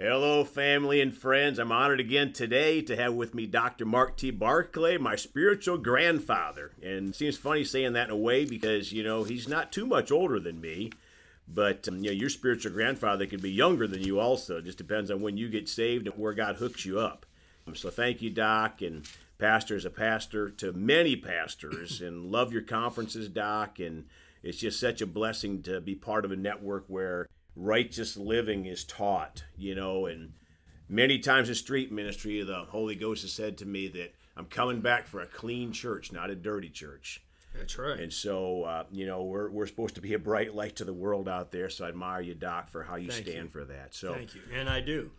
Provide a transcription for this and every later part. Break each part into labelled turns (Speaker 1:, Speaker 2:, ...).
Speaker 1: Hello, family and friends. I'm honored again today to have with me Dr. Mark T. Barclay, my spiritual grandfather. And it seems funny saying that in a way because, you know, he's not too much older than me. But, um, you know, your spiritual grandfather could be younger than you also. It just depends on when you get saved and where God hooks you up. So thank you, Doc. And pastor is a pastor to many pastors and love your conferences, Doc. And it's just such a blessing to be part of a network where righteous living is taught, you know, and many times in street ministry, the Holy Ghost has said to me that I'm coming back for a clean church, not a dirty church.
Speaker 2: That's right.
Speaker 1: And so, uh, you know, we're, we're supposed to be a bright light to the world out there. So I admire you, Doc, for how you
Speaker 2: Thank
Speaker 1: stand
Speaker 2: you.
Speaker 1: for that. So,
Speaker 2: Thank you. And I do.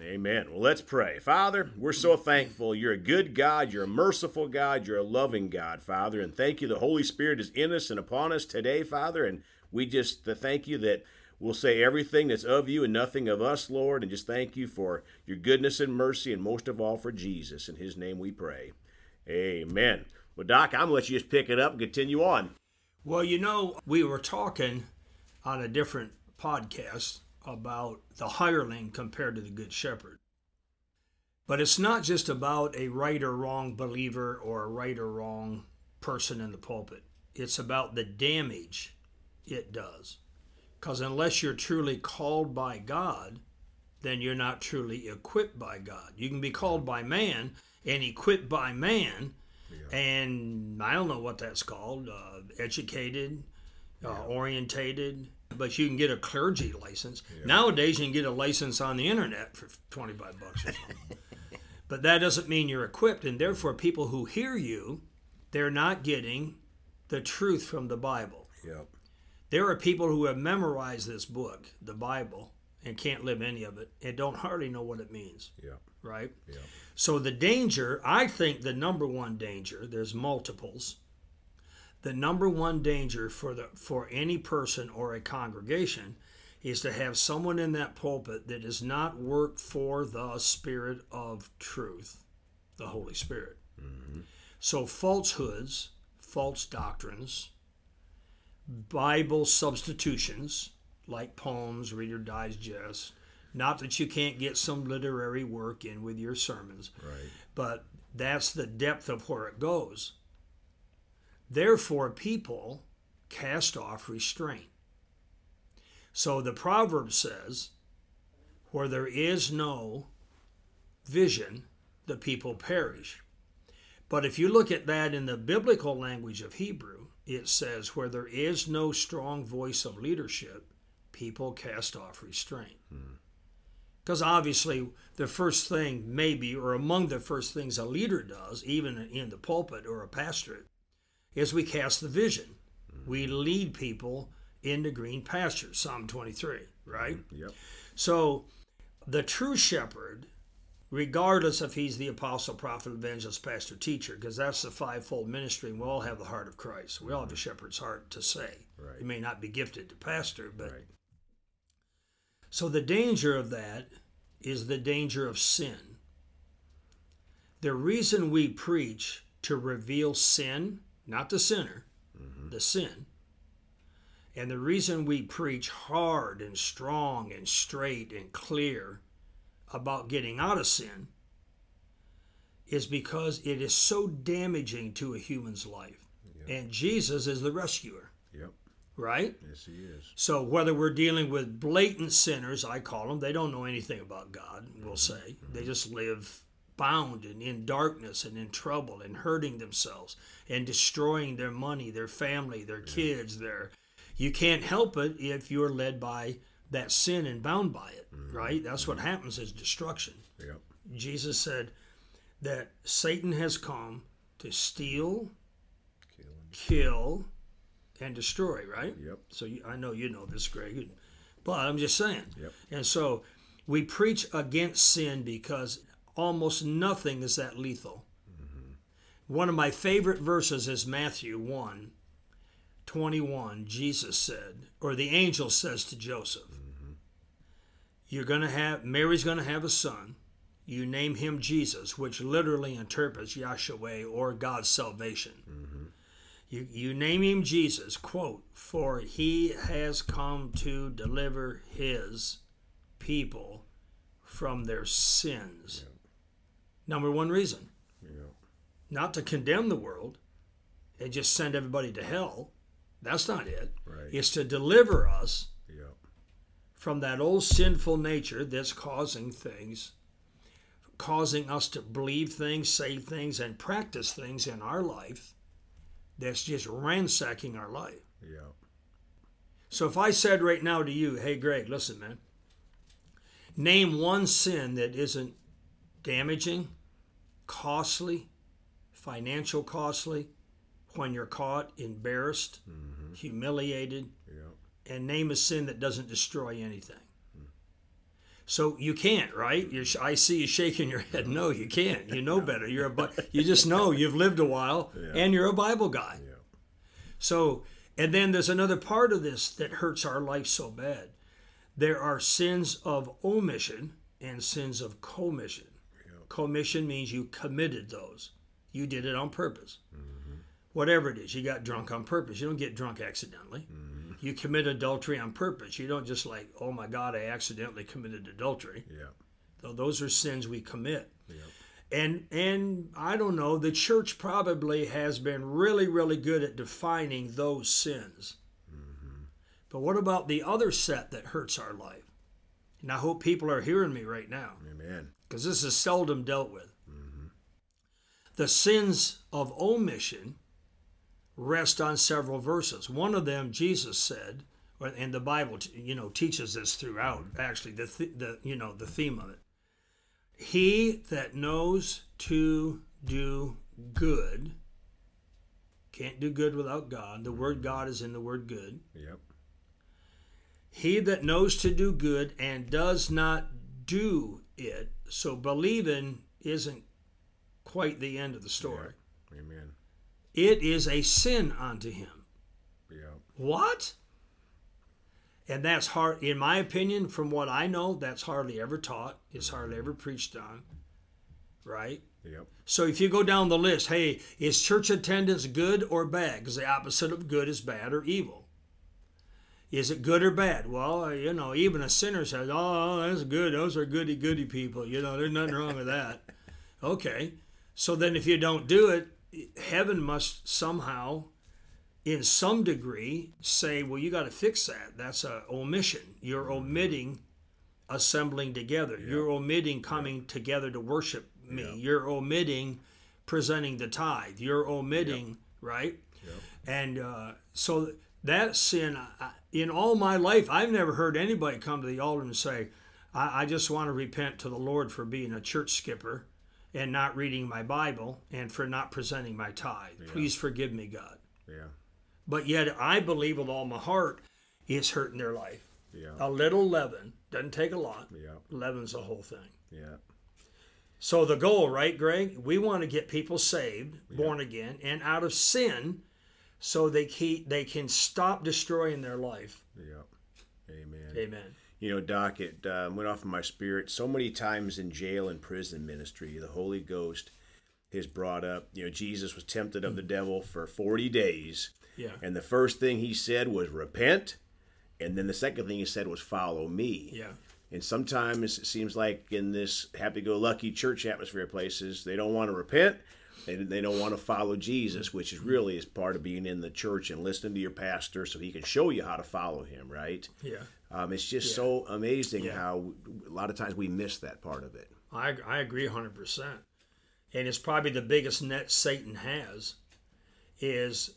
Speaker 1: Amen. Well, let's pray. Father, we're so thankful. You're a good God. You're a merciful God. You're a loving God, Father. And thank you. The Holy Spirit is in us and upon us today, Father. And we just thank you that we'll say everything that's of you and nothing of us, Lord. And just thank you for your goodness and mercy, and most of all for Jesus. In his name we pray. Amen. Well, Doc, I'm going to let you just pick it up and continue on.
Speaker 2: Well, you know, we were talking on a different podcast about the hireling compared to the good shepherd. But it's not just about a right or wrong believer or a right or wrong person in the pulpit. It's about the damage it does. Because unless you're truly called by God, then you're not truly equipped by God. You can be called by man and equipped by man, and I don't know what that's called uh, educated, uh, orientated, but you can get a clergy license. Nowadays, you can get a license on the internet for 25 bucks or something. but that doesn't mean you're equipped, and therefore, people who hear you, they're not getting the truth from the Bible.
Speaker 1: Yep.
Speaker 2: There are people who have memorized this book, the Bible, and can't live any of it and don't hardly know what it means,
Speaker 1: Yep.
Speaker 2: right?
Speaker 1: Yep.
Speaker 2: So the danger, I think the number one danger, there's multiples. The number one danger for the for any person or a congregation is to have someone in that pulpit that does not work for the spirit of truth, the Holy Spirit. Mm-hmm. So falsehoods, false doctrines, Bible substitutions like poems, Reader Digest. Not that you can't get some literary work in with your sermons,
Speaker 1: Right.
Speaker 2: but that's the depth of where it goes. Therefore, people cast off restraint. So the proverb says, where there is no vision, the people perish. But if you look at that in the biblical language of Hebrew, it says, where there is no strong voice of leadership, people cast off restraint. Because obviously, the first thing, maybe, or among the first things a leader does, even in the pulpit or a pastorate, is we cast the vision. We lead people into green pastures, Psalm 23, right? Mm-hmm.
Speaker 1: Yep.
Speaker 2: So, the true shepherd, regardless if he's the apostle, prophet, evangelist, pastor, teacher, because that's the fivefold ministry, and we all have the heart of Christ. We all have a shepherd's heart to say.
Speaker 1: Right.
Speaker 2: He may not be gifted to pastor, but
Speaker 1: Right.
Speaker 2: so the danger of that is the danger of sin. The reason we preach to reveal sin, not the sinner, mm-hmm. the sin, and the reason we preach hard and strong and straight and clear about getting out of sin is because it is so damaging to a human's life. And Jesus is the rescuer,
Speaker 1: Yep.
Speaker 2: right?
Speaker 1: Yes, he is.
Speaker 2: So whether we're dealing with blatant sinners, I call them, they don't know anything about God, we'll mm-hmm. say. They mm-hmm. just live bound and in darkness and in trouble and hurting themselves and destroying their money, their family, their kids, their you can't help it if you're led by that sin and bound by it, mm-hmm. right? That's what mm-hmm. happens is destruction.
Speaker 1: Yep.
Speaker 2: Jesus said that Satan has come to steal,
Speaker 1: Kill him.
Speaker 2: kill, and destroy, right?
Speaker 1: Yep.
Speaker 2: So you, I know you know this, Greg, but I'm just saying.
Speaker 1: Yep.
Speaker 2: And so we preach against sin because almost nothing is that lethal. Mm-hmm. One of my favorite verses is Matthew 1 21. Jesus said, or the angel says to Joseph, You're going to have, Mary's going to have a son. You name him Jesus, which literally interprets Yahshua or God's salvation. Mm-hmm. You, you name him Jesus, quote, for he has come to deliver his people from their sins. Number one reason.
Speaker 1: Yeah.
Speaker 2: Not to condemn the world and just send everybody to hell. That's not it.
Speaker 1: Right.
Speaker 2: It's to deliver us
Speaker 1: Yeah.
Speaker 2: From that old sinful nature that's causing things, causing us to believe things, say things, and practice things in our life that's just ransacking our life.
Speaker 1: Yeah.
Speaker 2: So if I said right now to you, hey, Greg, listen, man, name one sin that isn't damaging, costly, financial costly, when you're caught, embarrassed, mm-hmm. humiliated,
Speaker 1: Yeah.
Speaker 2: And name a sin that doesn't destroy anything. So you can't, right? You're, I see you shaking your head. No, you can't. You know better. You're a, you just know you've lived a while,
Speaker 1: Yeah.
Speaker 2: and you're a Bible guy.
Speaker 1: Yeah.
Speaker 2: So, and then there's another part of this that hurts our life so bad. There are sins of omission and sins of commission. Commission means you committed those. You did it on purpose. Mm-hmm. Whatever it is, you got drunk on purpose. You don't get drunk accidentally. Mm-hmm. You commit adultery on purpose. You don't just like, oh my God, I accidentally committed adultery.
Speaker 1: Yeah.
Speaker 2: So those are sins we commit.
Speaker 1: Yeah.
Speaker 2: And and I don't know, the church probably has been really, really good at defining those sins. Mm-hmm. But what about the other set that hurts our life? And I hope people are hearing me right now
Speaker 1: Amen.
Speaker 2: because this is seldom dealt with. Mm-hmm. The sins of omission rest on several verses. One of them, Jesus said, and the Bible, you know, teaches this throughout. Actually, the th- the you know the theme of it. He that knows to do good can't do good without God. The word mm-hmm. God is in the word good.
Speaker 1: Yep.
Speaker 2: He that knows to do good and does not do it, so believing isn't quite the end of the story.
Speaker 1: Amen.
Speaker 2: It is a sin unto him.
Speaker 1: Yeah.
Speaker 2: What? And that's hard, in my opinion, from what I know, that's hardly ever taught. It's hardly ever preached on. Right?
Speaker 1: Yep.
Speaker 2: So if you go down the list, hey, is church attendance good or bad? Because the opposite of good is bad or evil. Is it good or bad? Well, uh, you know, even a sinner says, oh, that's good. Those are goody goody people. You know, there's nothing wrong with that. Okay. So then if you don't do it, heaven must somehow, in some degree, say, well, you got to fix that. That's a omission. You're omitting assembling together. You're omitting coming together to worship me. You're omitting presenting the tithe. You're omitting, right? And uh, so that sin, I- in all my life, I've never heard anybody come to the altar and say, I, I just want to repent to the Lord for being a church skipper and not reading my Bible and for not presenting my tithe. Please forgive me, God.
Speaker 1: Yeah.
Speaker 2: But yet, I believe with all my heart, it's hurting their life.
Speaker 1: Yeah.
Speaker 2: A little leaven doesn't take a lot.
Speaker 1: Yeah.
Speaker 2: Leaven's the whole thing.
Speaker 1: Yeah.
Speaker 2: So the goal, right, Greg? We want to get people saved, born again, and out of sin, so they keep they can stop destroying their life.
Speaker 1: Yeah. Amen.
Speaker 2: Amen.
Speaker 1: You know, Doc, it uh, went off in my spirit so many times in jail and prison ministry. The Holy Ghost has brought up, you know, Jesus was tempted of the devil for 40 days.
Speaker 2: Yeah.
Speaker 1: And the first thing he said was repent. And then the second thing he said was follow me.
Speaker 2: Yeah.
Speaker 1: And sometimes it seems like in this happy go lucky church atmosphere places, they don't want to repent. They, they don't want to follow Jesus, which is really is part of being in the church and listening to your pastor so he can show you how to follow him, right?
Speaker 2: Yeah.
Speaker 1: Um, it's just so amazing
Speaker 2: Yeah.
Speaker 1: how a lot of times we miss that part of it.
Speaker 2: I, I agree 100%. And it's probably the biggest net Satan has is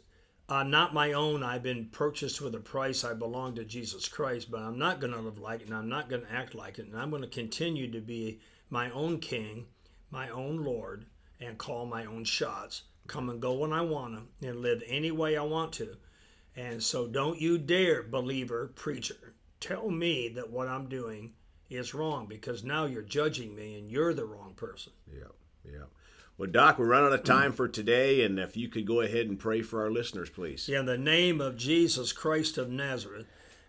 Speaker 2: uh, not my own. I've been purchased with a price. I belong to Jesus Christ, but I'm not going to live like it and I'm not going to act like it. And I'm going to continue to be my own king, my own Lord, and call my own shots. Come and go when I want to and live any way I want to. And so don't you dare, believer, preacher, tell me that what I'm doing is wrong because now you're judging me and you're the wrong person.
Speaker 1: Yeah, yeah. Well, Doc, we're running out of time for today, and if you could go ahead and pray for our listeners, please.
Speaker 2: In the name of Jesus Christ of Nazareth,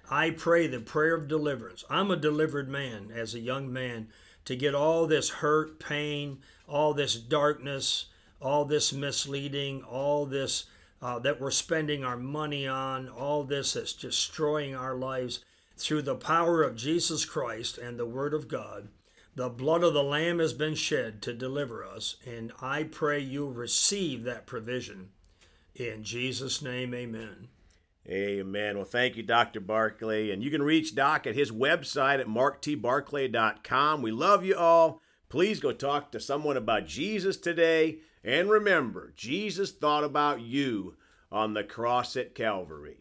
Speaker 2: I pray the prayer of deliverance. I'm a delivered man as a young man to get all this hurt, pain, all this darkness, all this misleading, all this uh, that we're spending our money on, all this that's destroying our lives through the power of Jesus Christ and the Word of God. The blood of the Lamb has been shed to deliver us, and I pray you receive that provision. In Jesus' name, amen.
Speaker 1: Amen. Well, thank you, Dr. Barclay. And you can reach Doc at his website at marktbarclay.com. We love you all. Please go talk to someone about Jesus today. And remember, Jesus thought about you on the cross at Calvary.